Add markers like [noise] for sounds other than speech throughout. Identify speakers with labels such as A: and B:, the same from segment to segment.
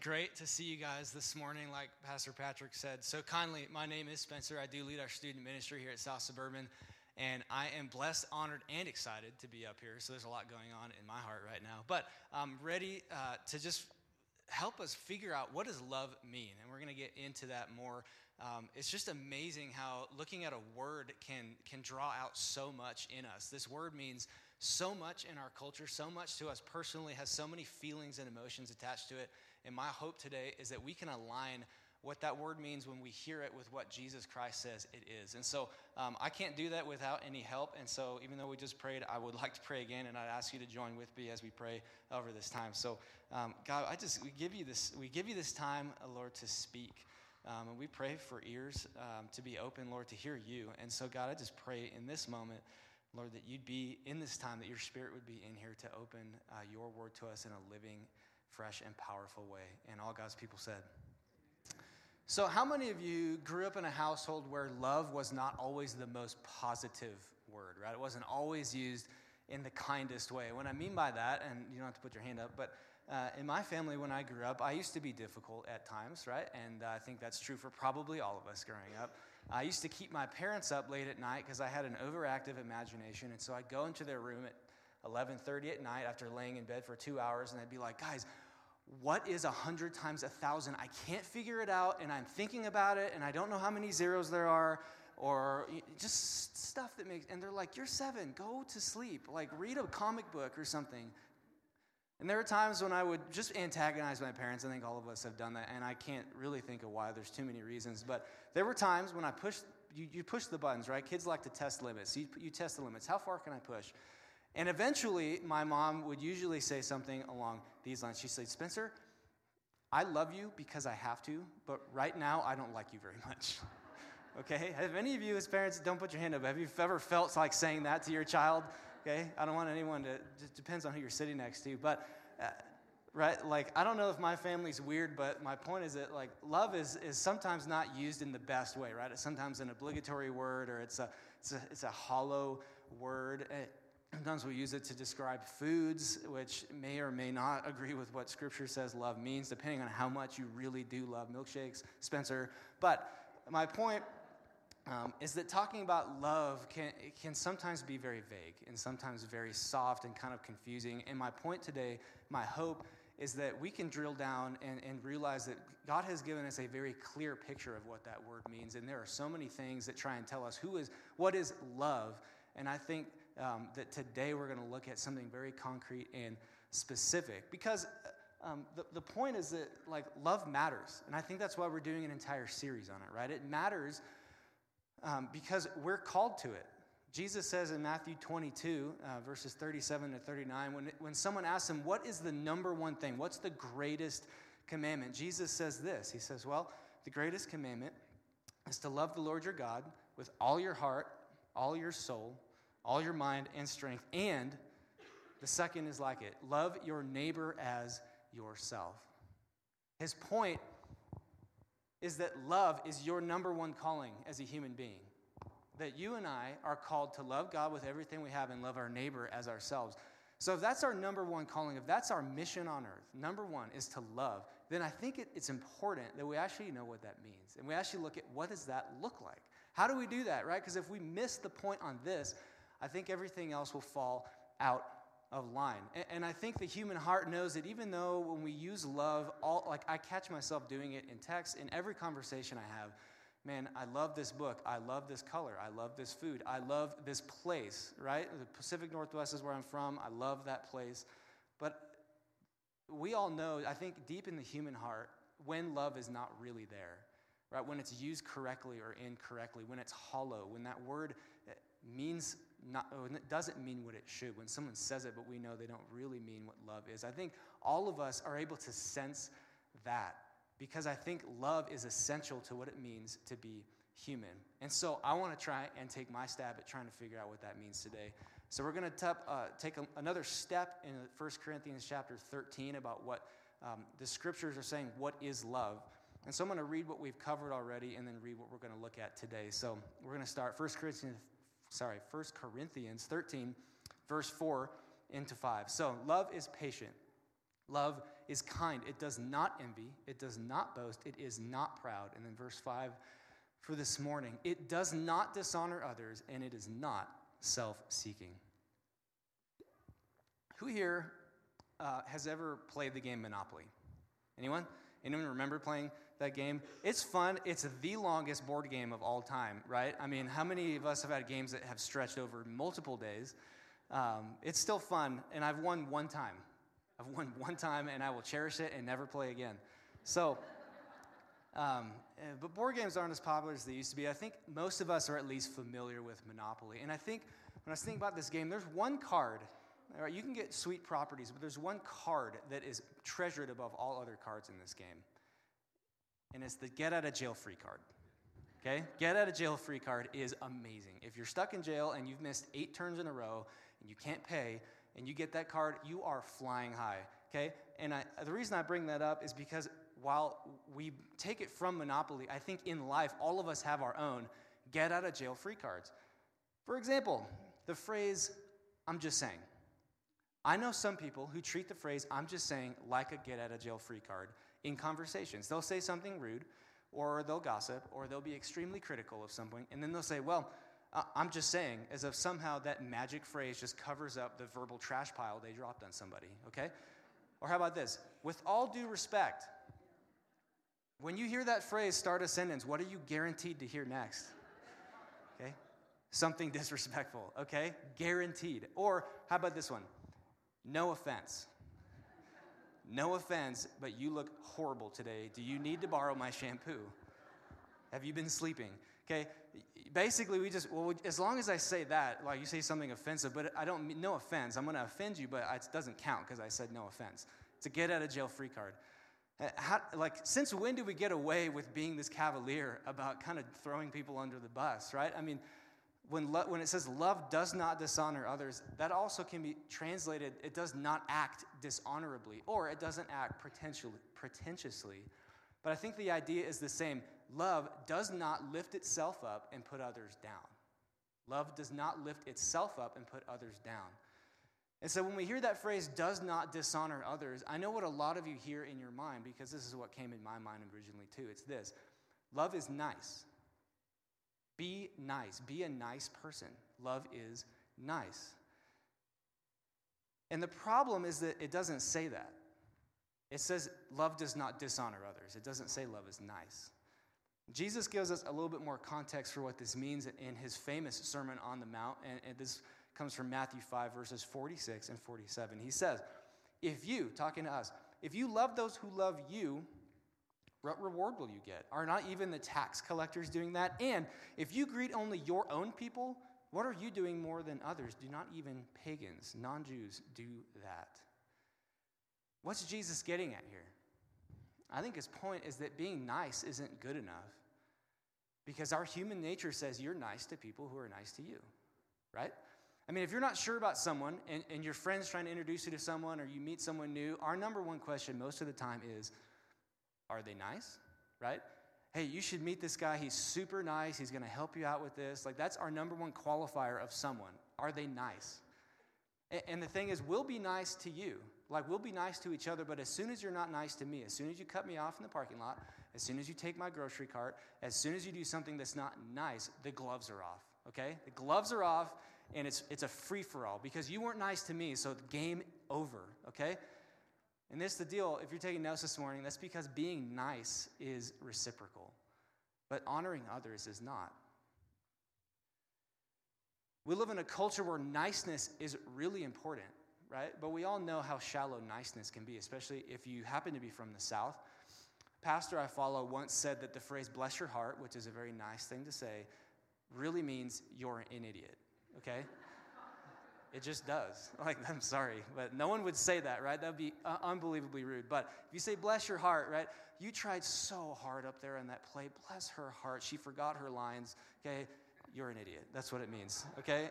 A: Great to see you guys this morning, like Pastor Patrick said so kindly. My name is Spencer. I do lead our student ministry here at South Suburban, and I am blessed, honored, and excited to be up here. So there's a lot going on in my heart right now, but I'm ready uh, to just help us figure out what does love mean, and we're going to get into that more. Um, it's just amazing how looking at a word can can draw out so much in us. This word means so much in our culture, so much to us personally, has so many feelings and emotions attached to it and my hope today is that we can align what that word means when we hear it with what Jesus Christ says it is. And so um, I can't do that without any help. And so even though we just prayed, I would [laughs] like to pray again, and I'd ask you to join with me as we pray over this time. So um, God, I just we give you this we give you this time, uh, Lord, to speak. Um, and we pray for ears um, to be open, Lord, to hear you. And so, God, I just pray in this moment, Lord, that you'd be in this time, that your spirit would be in here to open uh, your word to us in a living fresh and powerful way. And all God's people said. So, how many of you grew up in a household where love was not always the most positive word, right? It wasn't always used in the kindest way. What I mean by that, and you don't have to put your hand up, but uh, in my family, when I grew up, I used to be difficult at times, right? And uh, I think that's true for probably all of us growing up. I used to keep my parents up late at night because I had an overactive imagination, and so I'd go into their room at 11:30 at night after laying in bed for two hours, and I'd be like, "Guys, what is a hundred times a thousand? I can't figure it out, and I'm thinking about it, and I don't know how many zeros there are, or just stuff that makes. And they're like, "You're seven. Go to sleep. Like read a comic book or something." And there are times when I would just antagonize my parents. I think all of us have done that, and I can't really think of why. There's too many reasons, but there were times when I pushed. You, you push the buttons, right? Kids like to test limits. You, you test the limits. How far can I push? And eventually, my mom would usually say something along these lines. She'd say, Spencer, I love you because I have to, but right now I don't like you very much. [laughs] okay? Have any of you as parents, don't put your hand up, have you ever felt like saying that to your child? Okay? I don't want anyone to, it depends on who you're sitting next to, but. Uh, right like i don't know if my family's weird but my point is that like love is, is sometimes not used in the best way right it's sometimes an obligatory word or it's a it's a, it's a hollow word Sometimes we use it to describe foods, which may or may not agree with what Scripture says love means, depending on how much you really do love milkshakes, Spencer. But my point um, is that talking about love can, can sometimes be very vague and sometimes very soft and kind of confusing. And my point today, my hope, is that we can drill down and, and realize that God has given us a very clear picture of what that word means. And there are so many things that try and tell us who is, what is love. And I think um, that today we're going to look at something very concrete and specific. Because um, the, the point is that like love matters and i think that's why we're doing an entire series on it right? It matters um, because we're called to it. Jesus says in matthew 22 uh, verses 37 to 39 when, when someone asks him what is the number one thing? What's the greatest commandment? Jesus says this. He says well the greatest commandment is to love the lord your god with all your heart all your soul all your mind and strength. And the second is like it love your neighbor as yourself. His point is that love is your number one calling as a human being. That you and I are called to love God with everything we have and love our neighbor as ourselves. So, if that's our number one calling, if that's our mission on earth, number one is to love, then I think it, it's important that we actually know what that means. And we actually look at what does that look like? How do we do that, right? Because if we miss the point on this, I think everything else will fall out of line. And, and, I think the human heart knows that even though when we use love, all like I catch myself doing it in text, in every conversation I have, man, I love this book. I love this color. I love this food. I love this place, right? The Pacific Northwest is where I'm from. I love that place. But we all know, I think deep in the human heart, when love is not really there, right? When it's used correctly or incorrectly, when it's hollow, when that word eh, means not, when it doesn't mean what it should, when someone says it, but we know they don't really mean what love is. I think all of us are able to sense that because I think love is essential to what it means to be human. And so I want to try and take my stab at trying to figure out what that means today. So we're going to uh, take a, another step in 1 Corinthians chapter 13 about what um, the scriptures are saying, what is love. And so I'm going to read what we've covered already and then read what we're going to look at today. So we're going to start 1 Corinthians sorry, 1 Corinthians 13, verse 4 into 5. So, love is patient. Love is kind. It does not envy. It does not boast. It is not proud. And then verse 5 for this morning it does not dishonor others, and it is not self seeking. Who here uh, has ever played the game Monopoly? Anyone? Anyone remember playing that game? It's fun. It's the longest board game of all time, right? I mean, how many of us have had games that have stretched over multiple days? Um, it's still fun, and I've won one time. I've won one time, and I will cherish it and never play again. So, um, eh, but board games aren't as popular as they used to be. I think most of us are at least familiar with Monopoly. And I think when I was thinking about this game, there's one card. All right, you can get sweet properties, but there's one card that is treasured above all other cards in this game. And it's the get out of jail free card. Okay? Get out of jail free card is amazing. If you're stuck in jail and you've missed eight turns in a row and you can't pay, and you get that card, you are flying high. Okay? And I, the reason I bring that up is because while we take it from Monopoly, I think in life, all of us have our own get out of jail free cards. For example, the phrase, I'm just saying. I know some people who treat the phrase, I'm just saying, like a get out of jail free card in conversations. They'll say something rude, or they'll gossip, or they'll be extremely critical of something, and then they'll say, Well, uh, I'm just saying, as if somehow that magic phrase just covers up the verbal trash pile they dropped on somebody, okay? Or how about this? With all due respect, when you hear that phrase start a sentence, what are you guaranteed to hear next? Okay? Something [laughs] disrespectful, okay? Guaranteed. Or how about this one? No offense. No offense, but you look horrible today. Do you need to borrow my shampoo? Have you been sleeping? Okay, basically we just well as long as I say that, like you say something offensive, but I don't no offense. I'm to offend you, but it doesn't count because I said no offense. It's a get out of jail free card. Uh, how, like since when do we get away with being this cavalier about kind of throwing people under the bus, right? I mean, when, lo- when it says love does not dishonor others, that also can be translated, it does not act dishonorably, or it doesn't act pretentiously. But I think the idea is the same. Love does not lift itself up and put others down. Love does not lift itself up and put others down. And so when we hear that phrase, does not dishonor others, I know what a lot of you hear in your mind because this is what came in my mind originally too. It's this love is nice. Be nice. Be a nice person. Love is nice. And the problem is that it doesn't say that. It says love does not dishonor others. It doesn't say love is nice. Jesus gives us a little bit more context for what this means in his famous Sermon on the Mount, and, this comes from Matthew 5, verses 46 and 47. He says, If you, talking to us, if you love those who love you, what reward will you get? Are not even the tax collectors doing that? And if you greet only your own people, what are you doing more than others? Do not even pagans, non Jews, do that. What's Jesus getting at here? I think his point is that being nice isn't good enough because our human nature says you're nice to people who are nice to you, right? I mean, if you're not sure about someone and, and your friend's trying to introduce you to someone or you meet someone new, our number one question most of the time is Are they nice, right? Hey, you should meet this guy. He's super nice. He's going to help you out with this. Like, that's our number one qualifier of someone. Are they nice? And, the thing is, we'll be nice to you. Like, we'll be nice to each other, but as soon as you're not nice to me, as soon as you cut me off in the parking lot, as soon as you take my grocery cart, as soon as you do something that's not nice, the gloves are off, okay? The gloves are off, and it's, it's a free for all because you weren't nice to me, so game over, okay? And this is the deal, if you're taking notes this morning, that's because being nice is reciprocal, but honoring others is not. We live in a culture where niceness is really important right? But we all know how shallow niceness can be, especially if you happen to be from the South. Pastor I follow once said that the phrase bless your heart, which is a very nice thing to say, really means you're an idiot, okay? It just does. [laughs] Like, I'm sorry, but no one would say that, right? That would be uh, unbelievably rude. But if you say, bless your heart, right? You tried so hard up there in that play. Bless her heart. She forgot her lines, okay? You're an idiot. That's what it means, okay?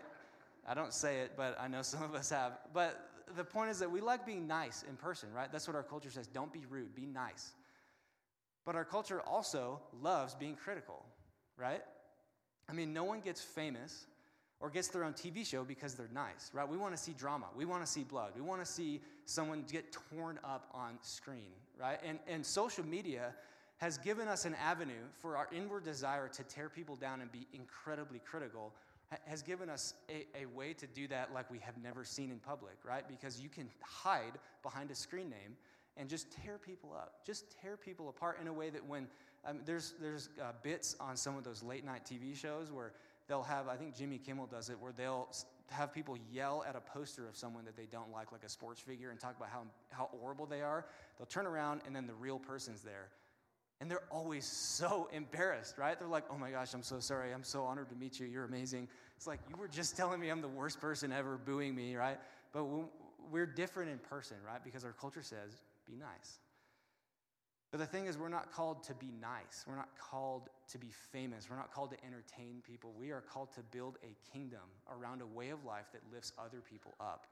A: I don't say it, but I know [laughs] some of us have. But the point is that we like being nice in person, right? That's what our culture says. Don't be rude, be nice. But our culture also loves being critical, right? I mean, no one gets famous or gets their own TV show because they're nice, right? We want to see drama. We want to see blood. We want to see someone get torn up on screen, right? And, and social media has given us an avenue for our inward desire to tear people down and be incredibly critical, has given us a, a way to do that like we have never seen in public, right? Because you can hide behind a screen name and just tear people up, just tear people apart in a way that when um, there's, there's uh, bits on some of those late night TV shows where they'll have, I think Jimmy Kimmel does it, where they'll have people yell at a poster of someone that they don't like, like a sports figure, and talk about how, how horrible they are. They'll turn around, and then the real person's there. And they're always so [laughs] embarrassed, right? They're like, oh my gosh, I'm so sorry. I'm so honored to meet you. You're amazing. It's like, you were just telling me I'm the worst person ever, booing me, right? But we're different in person, right? Because our culture says, be nice. But the thing is, we're not called to be nice. We're not called to be famous. We're not called to entertain people. We are called to build a kingdom around a way of life that lifts other people up.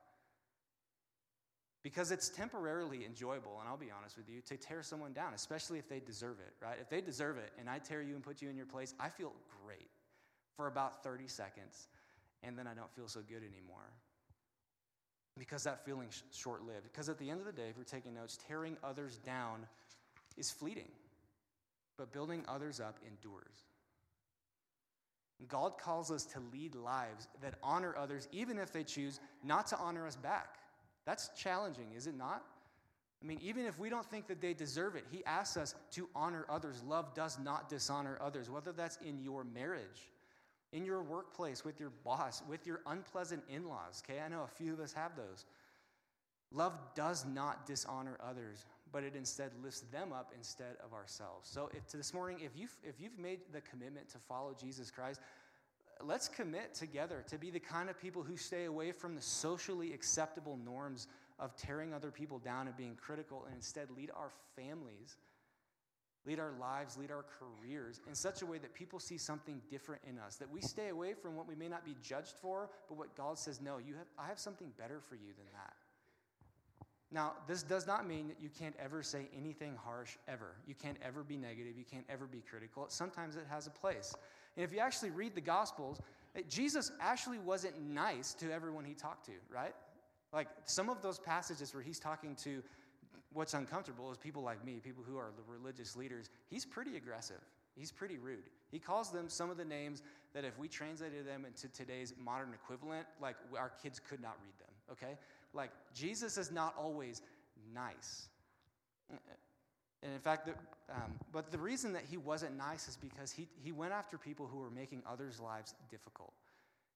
A: Because it's temporarily enjoyable, and I'll be honest with you, to tear someone down, especially if they deserve it, right? If they deserve it and I tear you and put you in your place, I feel great for about 30 seconds, and then I don't feel so good anymore. Because that feeling's short lived. Because at the end of the day, if you're taking notes, tearing others down is fleeting, but building others up endures. God calls us to lead lives that honor others, even if they choose not to honor us back. That's challenging, is it not? I mean, even if we don't think that they deserve it, He asks us to honor others. Love does not dishonor others, whether that's in your marriage, in your workplace, with your boss, with your unpleasant in laws. Okay, I know a few of us have those. Love does not dishonor others, but it instead lifts them up instead of ourselves. So if this morning, if you've, if you've made the commitment to follow Jesus Christ, let's commit together to be the kind of people who stay away from the socially acceptable norms of tearing other people down and being critical and instead lead our families lead our lives, lead our careers in such a way that people see something different in us, that we stay away from what we may not be judged for, but what God says, no, you have, I have something better for you than that. Now, this does not mean that you can't ever say anything harsh ever. You can't ever be negative. You can't ever be critical. Sometimes it has a place. And if you actually read the Gospels, eh, Jesus actually wasn't nice to everyone he talked to, right? Like some of those passages where he's talking to what's uncomfortable is people like me, people who are the religious leaders, he's pretty aggressive. He's pretty rude. He calls them some of the names that if we translated them into today's modern equivalent, like our kids could not read them, okay? Like, Jesus is not always nice. And in fact, the, um, but the reason that he wasn't nice is because he, he went after people who were making others' lives difficult.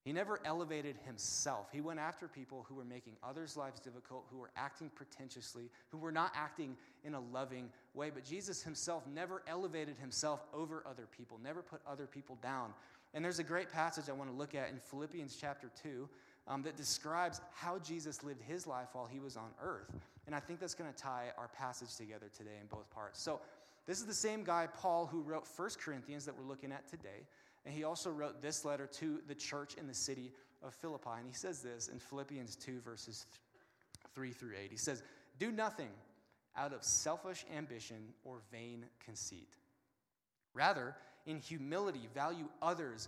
A: He never elevated himself. He went after people who were making others' lives difficult, who were acting pretentiously, who were not acting in a loving way. But Jesus himself never elevated himself over other people, never put other people down. And there's a great passage I want to look at in Philippians chapter 2 um, that describes how Jesus lived his life while he was on earth. And I think that's going to tie our passage together today in both parts. So, this is the same guy, Paul, who wrote 1 Corinthians that we're looking at today. And he also wrote this letter to the church in the city of Philippi. And he says this in Philippians 2, verses 3 through 8. He says, Do nothing out of selfish ambition or vain conceit. Rather, in humility, value others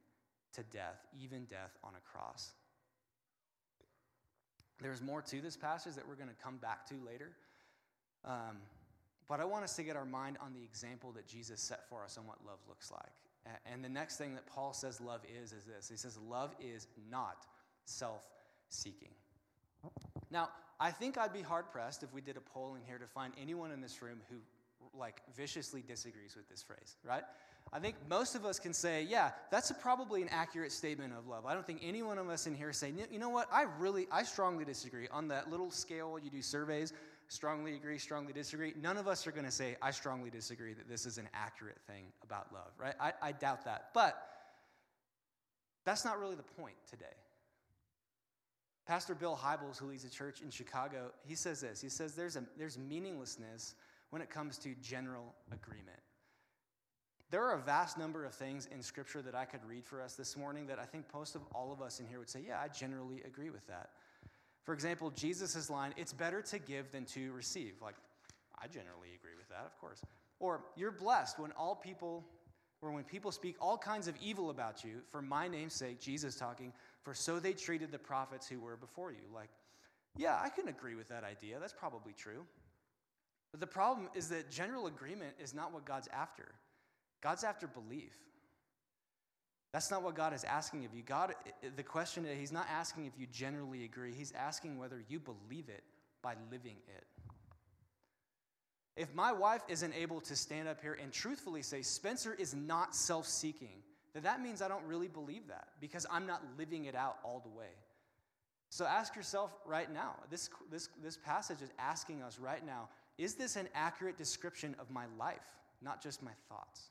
A: to death, even death on a cross. There's more to this passage that we're going to come back to later. Um, but I want us to get our mind on the example that Jesus set for us on what love looks like. And the next thing that Paul says love is, is this He says, Love is not self seeking. Now, I think I'd be hard pressed if we did a poll in here to find anyone in this room who like viciously disagrees with this phrase, right? I think most of us can say, yeah, that's probably an accurate statement of love. I don't think any one of us in here say, you know what, I really, I strongly disagree. On that little scale you do surveys, strongly agree, strongly disagree. None of us are going to say, I strongly disagree that this is an accurate thing about love, right? I, I doubt that. But that's not really the point today. Pastor Bill Hybels, who leads a church in Chicago, he says this. He says there's, a, there's meaninglessness when it comes to general agreement. There are a vast number of things in Scripture that I could read for us this morning that I think most of all of us in here would say, yeah, I generally agree with that. For example, Jesus' line, it's better to give than to receive. Like, I generally agree with that, of course. Or, you're blessed when all people, or when people speak all kinds of evil about you for my name's sake, Jesus talking, for so they treated the prophets who were before you. Like, yeah, I can agree with that idea. That's probably true. But the problem is that general agreement is not what God's after. God's after belief. That's not what God is asking of you. God, the question is, He's not asking if you generally agree, He's asking whether you believe it by living it. If my wife isn't able to stand up here and truthfully say, Spencer is not self seeking, then that means I don't really believe that because I'm not living it out all the way. So ask yourself right now this, this, this passage is asking us right now is this an accurate description of my life, not just my thoughts?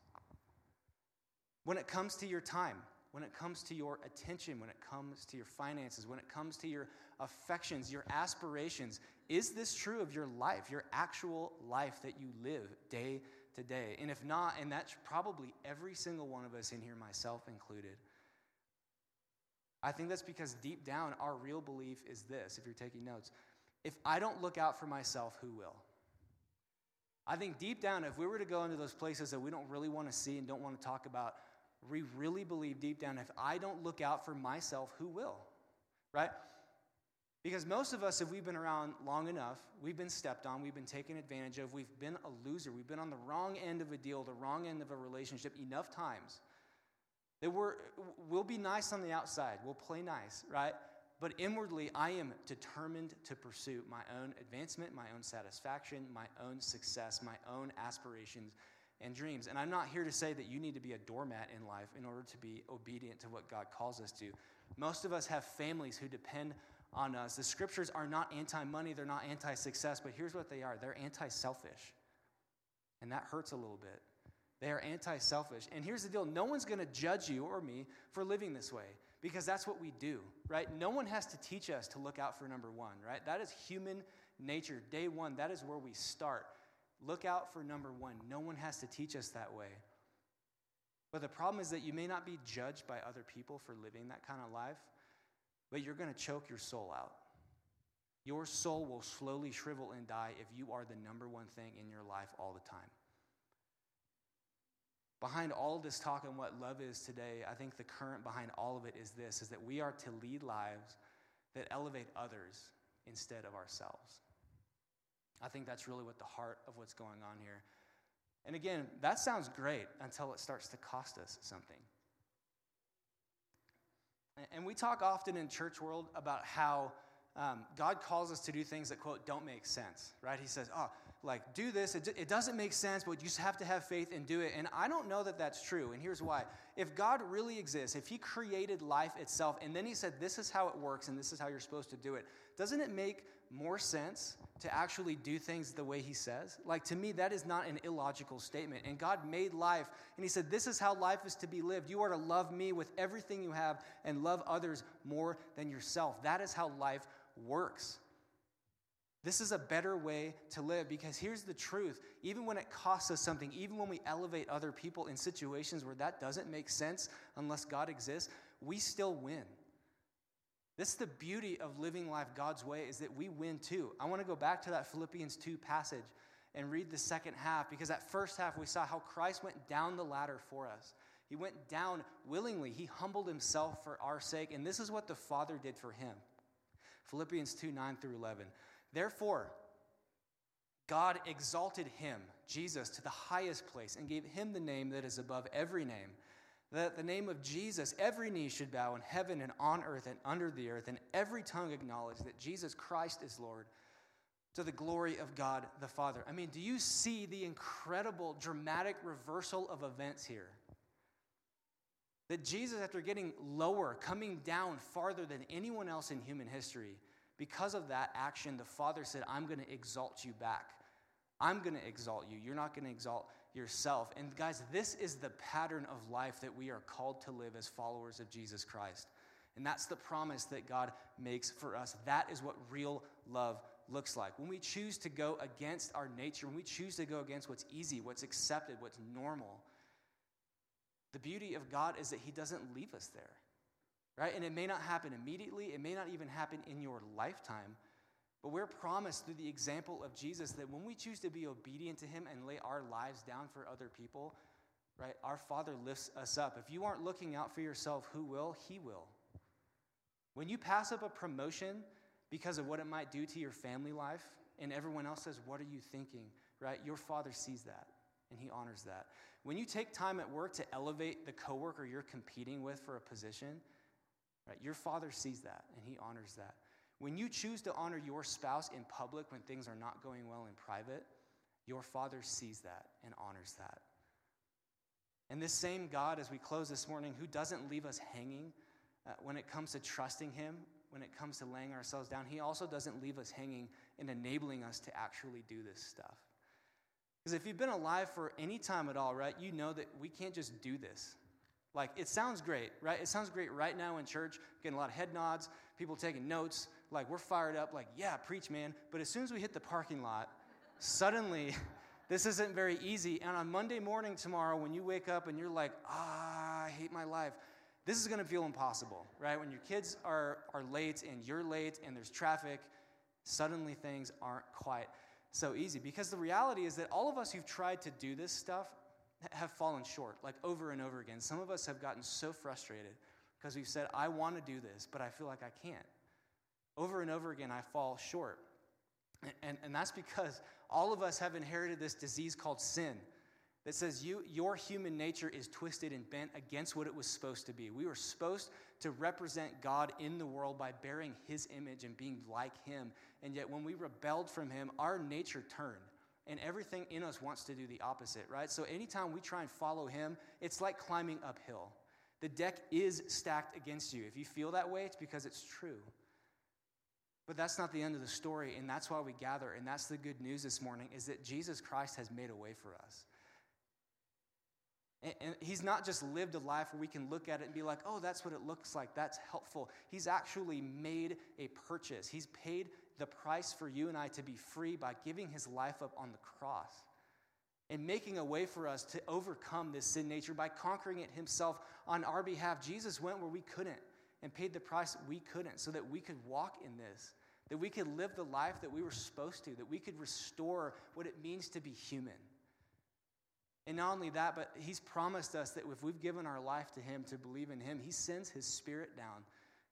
A: When it comes to your time, when it comes to your attention, when it comes to your finances, when it comes to your affections, your aspirations, is this true of your life, your actual life that you live day to day? And if not, and that's probably every single one of us in here, myself included, I think that's because deep down, our real belief is this if you're taking notes. If I don't look out for myself, who will? I think deep down, if we were to go into those places that we don't really want to see and don't want to talk about, we really believe deep down if I don't look out for myself, who will? Right? Because most of us, if we've been around long enough, we've been stepped on, we've been taken advantage of, we've been a loser, we've been on the wrong end of a deal, the wrong end of a relationship enough times that we're, we'll be nice on the outside, we'll play nice, right? But inwardly, I am determined to pursue my own advancement, my own satisfaction, my own success, my own aspirations and dreams. And I'm not here to say that you need to be a doormat in life in order to be obedient to what God calls us to. Most of us have families who depend on us. The scriptures are not anti money, they're not anti success, but here's what they are they're anti selfish. And that hurts a little bit. They are anti selfish. And here's the deal no one's going to judge you or me for living this way because that's what we do, right? No one has to teach us to look out for number one, right? That is human nature. Day one, that is where we start. Look out for number one. No one has to teach us that way. But the problem is that you may not be judged by other people for living that kind of life, but you're going to choke your soul out. Your soul will slowly shrivel and die if you are the number one thing in your life all the time. Behind all this talk on what love is today, I think the current behind all of it is this is that we are to lead lives that elevate others instead of ourselves. I think that's really what the heart of what's going on here. And again, that sounds great until it starts to cost us something. And we talk often in church world about how um, God calls us to do things that, quote, don't make sense, right? He says, oh, like, do this. It, it doesn't make sense, but you just have to have faith and do it. And I don't know that that's true. And here's why. If God really exists, if He created life itself, and then He said, this is how it works and this is how you're supposed to do it, doesn't it make more sense to actually do things the way He says? Like, to me, that is not an illogical statement. And God made life, and He said, This is how life is to be lived. You are to love me with everything you have and love others more than yourself. That is how life works. This is a better way to live because here's the truth. Even when it costs us something, even when we elevate other people in situations where that doesn't make sense unless God exists, we still win. This is the beauty of living life God's way is that we win too. I want to go back to that Philippians 2 passage and read the second half because that first half we saw how Christ went down the ladder for us. He went down willingly. He humbled himself for our sake, and this is what the Father did for him. Philippians 2 9 through 11. Therefore, God exalted him, Jesus, to the highest place and gave him the name that is above every name. That the name of Jesus, every knee should bow in heaven and on earth and under the earth, and every tongue acknowledge that Jesus Christ is Lord to the glory of God the Father. I mean, do you see the incredible, dramatic reversal of events here? That Jesus, after getting lower, coming down farther than anyone else in human history, because of that action, the Father said, I'm going to exalt you back. I'm going to exalt you. You're not going to exalt yourself. And guys, this is the pattern of life that we are called to live as followers of Jesus Christ. And that's the promise that God makes for us. That is what real love looks like. When we choose to go against our nature, when we choose to go against what's easy, what's accepted, what's normal, the beauty of God is that He doesn't leave us there, right? And it may not happen immediately, it may not even happen in your lifetime, but we're promised through the example of Jesus that when we choose to be obedient to Him and lay our lives down for other people, right, our Father lifts us up. If you aren't looking out for yourself, who will? He will. When you pass up a promotion because of what it might do to your family life, and everyone else says, What are you thinking? Right? Your Father sees that and He honors that. When you take time at work to elevate the coworker you're competing with for a position, right, your Father sees that and He honors that. When you choose to honor your spouse in public when things are not going well in private, your Father sees that and honors that. And this same God, as we close this morning, who doesn't leave us hanging uh, when it comes to trusting Him, when it comes to laying ourselves down, He also doesn't leave us hanging in enabling us to actually do this stuff. Because if you've been alive for any time at all, right, you know that we can't just do this. Like, it sounds great, right? It sounds great right now in church, getting a lot of head nods, people taking notes, like we're fired up, like, yeah, preach, man. But as soon as we hit the parking lot, suddenly [laughs] this isn't very easy. And on Monday morning tomorrow, when you wake up and you're like, ah, I hate my life, this is going to feel impossible, right? When your kids are, are late and you're late and there's traffic, suddenly things aren't quite so easy. Because the reality is that all of us who've tried to do this stuff have fallen short, like over and over again. Some of us have gotten so frustrated because we've said, I want to do this, but I feel like I can't. Over and over again, I fall short. And, and, that's because all of us have inherited this disease called sin that says you, your human nature is twisted and bent against what it was supposed to be. We were supposed to represent God in the world by bearing his image and being like him. And yet, when we rebelled from him, our nature turned. And everything in us wants to do the opposite, right? So, anytime we try and follow him, it's like climbing uphill. The deck is stacked against you. If you feel that way, it's because it's true. But that's not the end of the story, and that's why we gather. And that's the good news this morning is that Jesus Christ has made a way for us. And, and he's not just lived a life where we can look at it and be like, oh, that's what it looks like. That's helpful. He's actually made a purchase. He's paid the price for you and I to be free by giving his life up on the cross and making a way for us to overcome this sin nature by conquering it himself on our behalf. Jesus went where we couldn't and paid the price we couldn't so that we could walk in this, that we could live the life that we were supposed to, that we could restore what it means to be human. And not only that, but He's promised us that if we've given our life to Him, to believe in Him, He sends His Spirit down,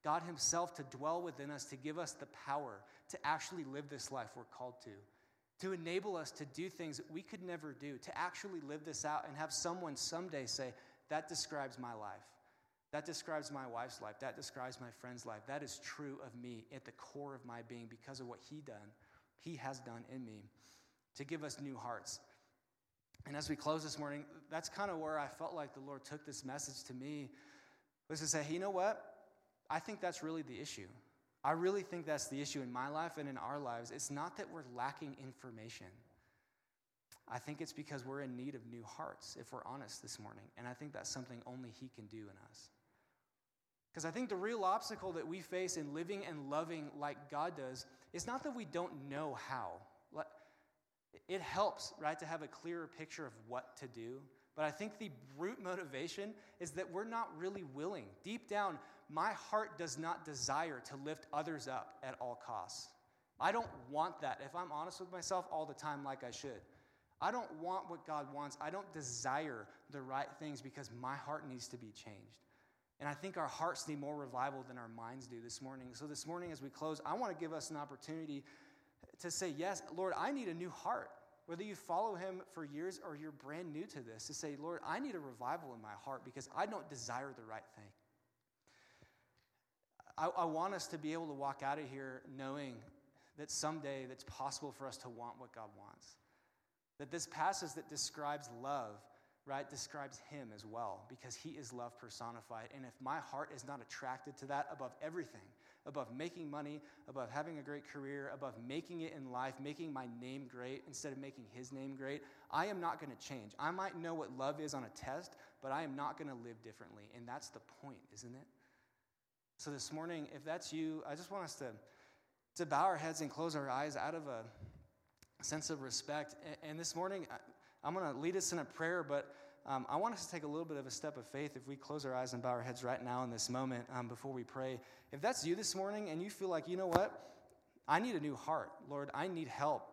A: God Himself to dwell within us, to give us the power to actually live this life we're called to, to enable us to do things that we could never do, to actually live this out and have someone someday say, That describes my life. That describes my wife's life. That describes my friend's life. That is true of me at the core of my being because of what He done, He has done in me, to give us new hearts. And as we close this morning, that's kind of where I felt like the Lord took this message to me was to say, hey, you know what? I think that's really the issue. I really think that's the issue in my life and in our lives. It's not that we're lacking information. I think it's because we're in need of new hearts, if we're honest this morning. And I think that's something only He can do in us. Because I think the real obstacle that we face in living and loving like God does is not that we don't know how. It helps, right, to have a clearer picture of what to do. But I think the root motivation is that we're not really willing. Deep down, my heart does not desire to lift others up at all costs. I don't want that, if I'm honest with myself, all the time like I should. I don't want what God wants. I don't desire the right things because my heart needs to be changed. And I think our hearts need more revival than our minds do this morning. So, this morning, as we close, I want to give us an opportunity to say, Yes, Lord, I need a new heart. Whether you follow him for years or you're brand new to this, to say, Lord, I need a revival in my heart because I don't desire the right thing. I, I want us to be able to walk out of here knowing that someday it's possible for us to want what God wants. That this passage that describes love, right, describes Him as well, because He is love personified. And if my heart is not attracted to that above everything, above making money, above having a great career, above making it in life, making my name great instead of making his name great, I am not going to change. I might know what love is on a test, but I am not going to live differently. And that's the point, isn't it? So this morning, if that's you, I just want us to, to bow our heads and close our eyes out of a sense of respect. And, this morning, I, am going to lead us in a prayer, but um, I want us to take a little bit of a step of faith if we close our eyes and bow our heads right now in this moment um, before we pray. If that's you this morning and you feel like, you know what? I need a new heart. Lord, I need help.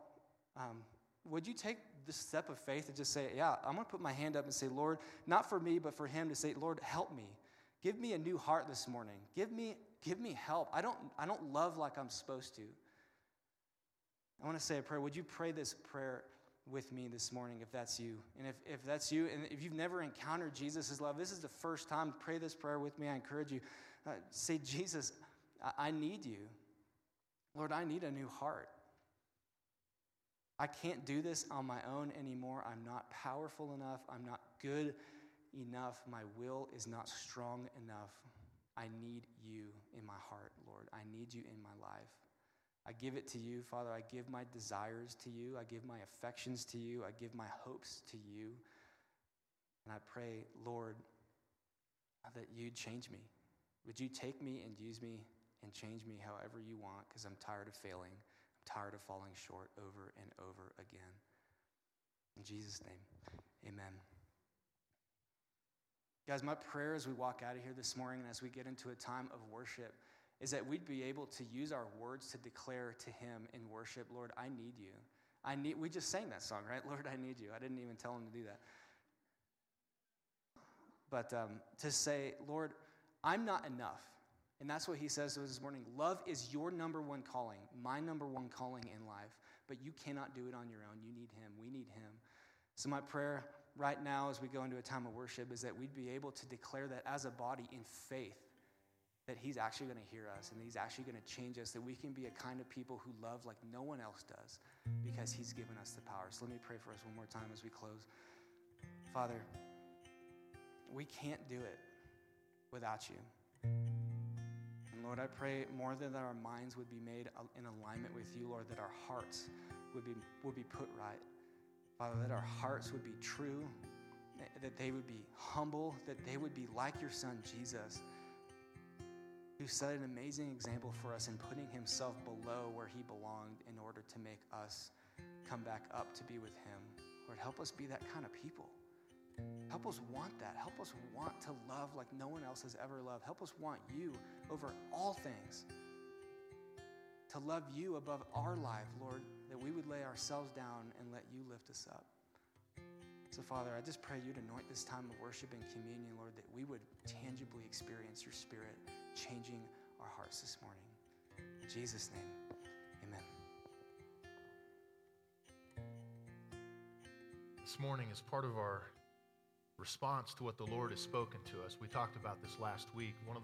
A: Um, would you take this step of faith and just say, Yeah, I'm going to put my hand up and say, Lord, not for me, but for him to say, Lord, help me. Give me a new heart this morning. Give me, give me help. I don't, I don't love like I'm supposed to. I want to say a prayer. Would you pray this prayer with me this morning if that's you? And if, if that's you, and if you've never encountered Jesus' love, this is the first time, pray this prayer with me. I encourage you. Uh, say, Jesus, I, I need you. Lord, I need a new heart. I can't do this on my own anymore. I'm not powerful enough. I'm not good enough. My will is not strong enough. I need you in my heart, Lord. I need you in my life. I give it to you, Father. I give my desires to you. I give my affections to you. I give my hopes to you. And I pray, Lord, that you'd change me. Would you take me and use me and change me however you want because I'm tired of failing. I'm tired of falling short over and over again. In Jesus' name, amen. Guys, my prayer as we walk out of here this morning and as we get into a time of worship is that we'd be able to use our words to declare to Him in worship, Lord, I need you. I need, we just sang that song, right? [laughs] Lord, I need you. I didn't even tell him to do that. But um, to say, Lord, I'm not enough. And that's what he says to us this morning. Love is your number one calling, my number one calling in life. But you cannot do it on your own. You need him. We need him. So, my prayer right now as we go into a time of worship is that we'd be able to declare that as a body in faith, that he's actually going to hear us and he's actually going to change us, that we can be a kind of people who love like no one else does because he's given us the power. So, let me pray for us one more time as we close. Father, we can't do it without you. And Lord, I pray more than that our minds would be made uh, in alignment with you, Lord, that our hearts would be, would be put right. Father, that our hearts would be true, that they would be humble, that they would be like your son, Jesus, who set an amazing example for us in putting himself below where he belonged in order to make us come back up to be with him. Lord, help us be that kind of people. Help us want that. Help us want to love like no one else has ever loved. Help us want you over all things. To love you above our life, Lord, that we would lay ourselves down and let you lift us up. So, Father, I just pray you'd anoint this time of worship and communion, Lord, that we would tangibly experience your Spirit changing our hearts this morning. In Jesus' name, amen.
B: This morning, as part of our response to what the Lord has spoken to us. We talked about this last week. One of the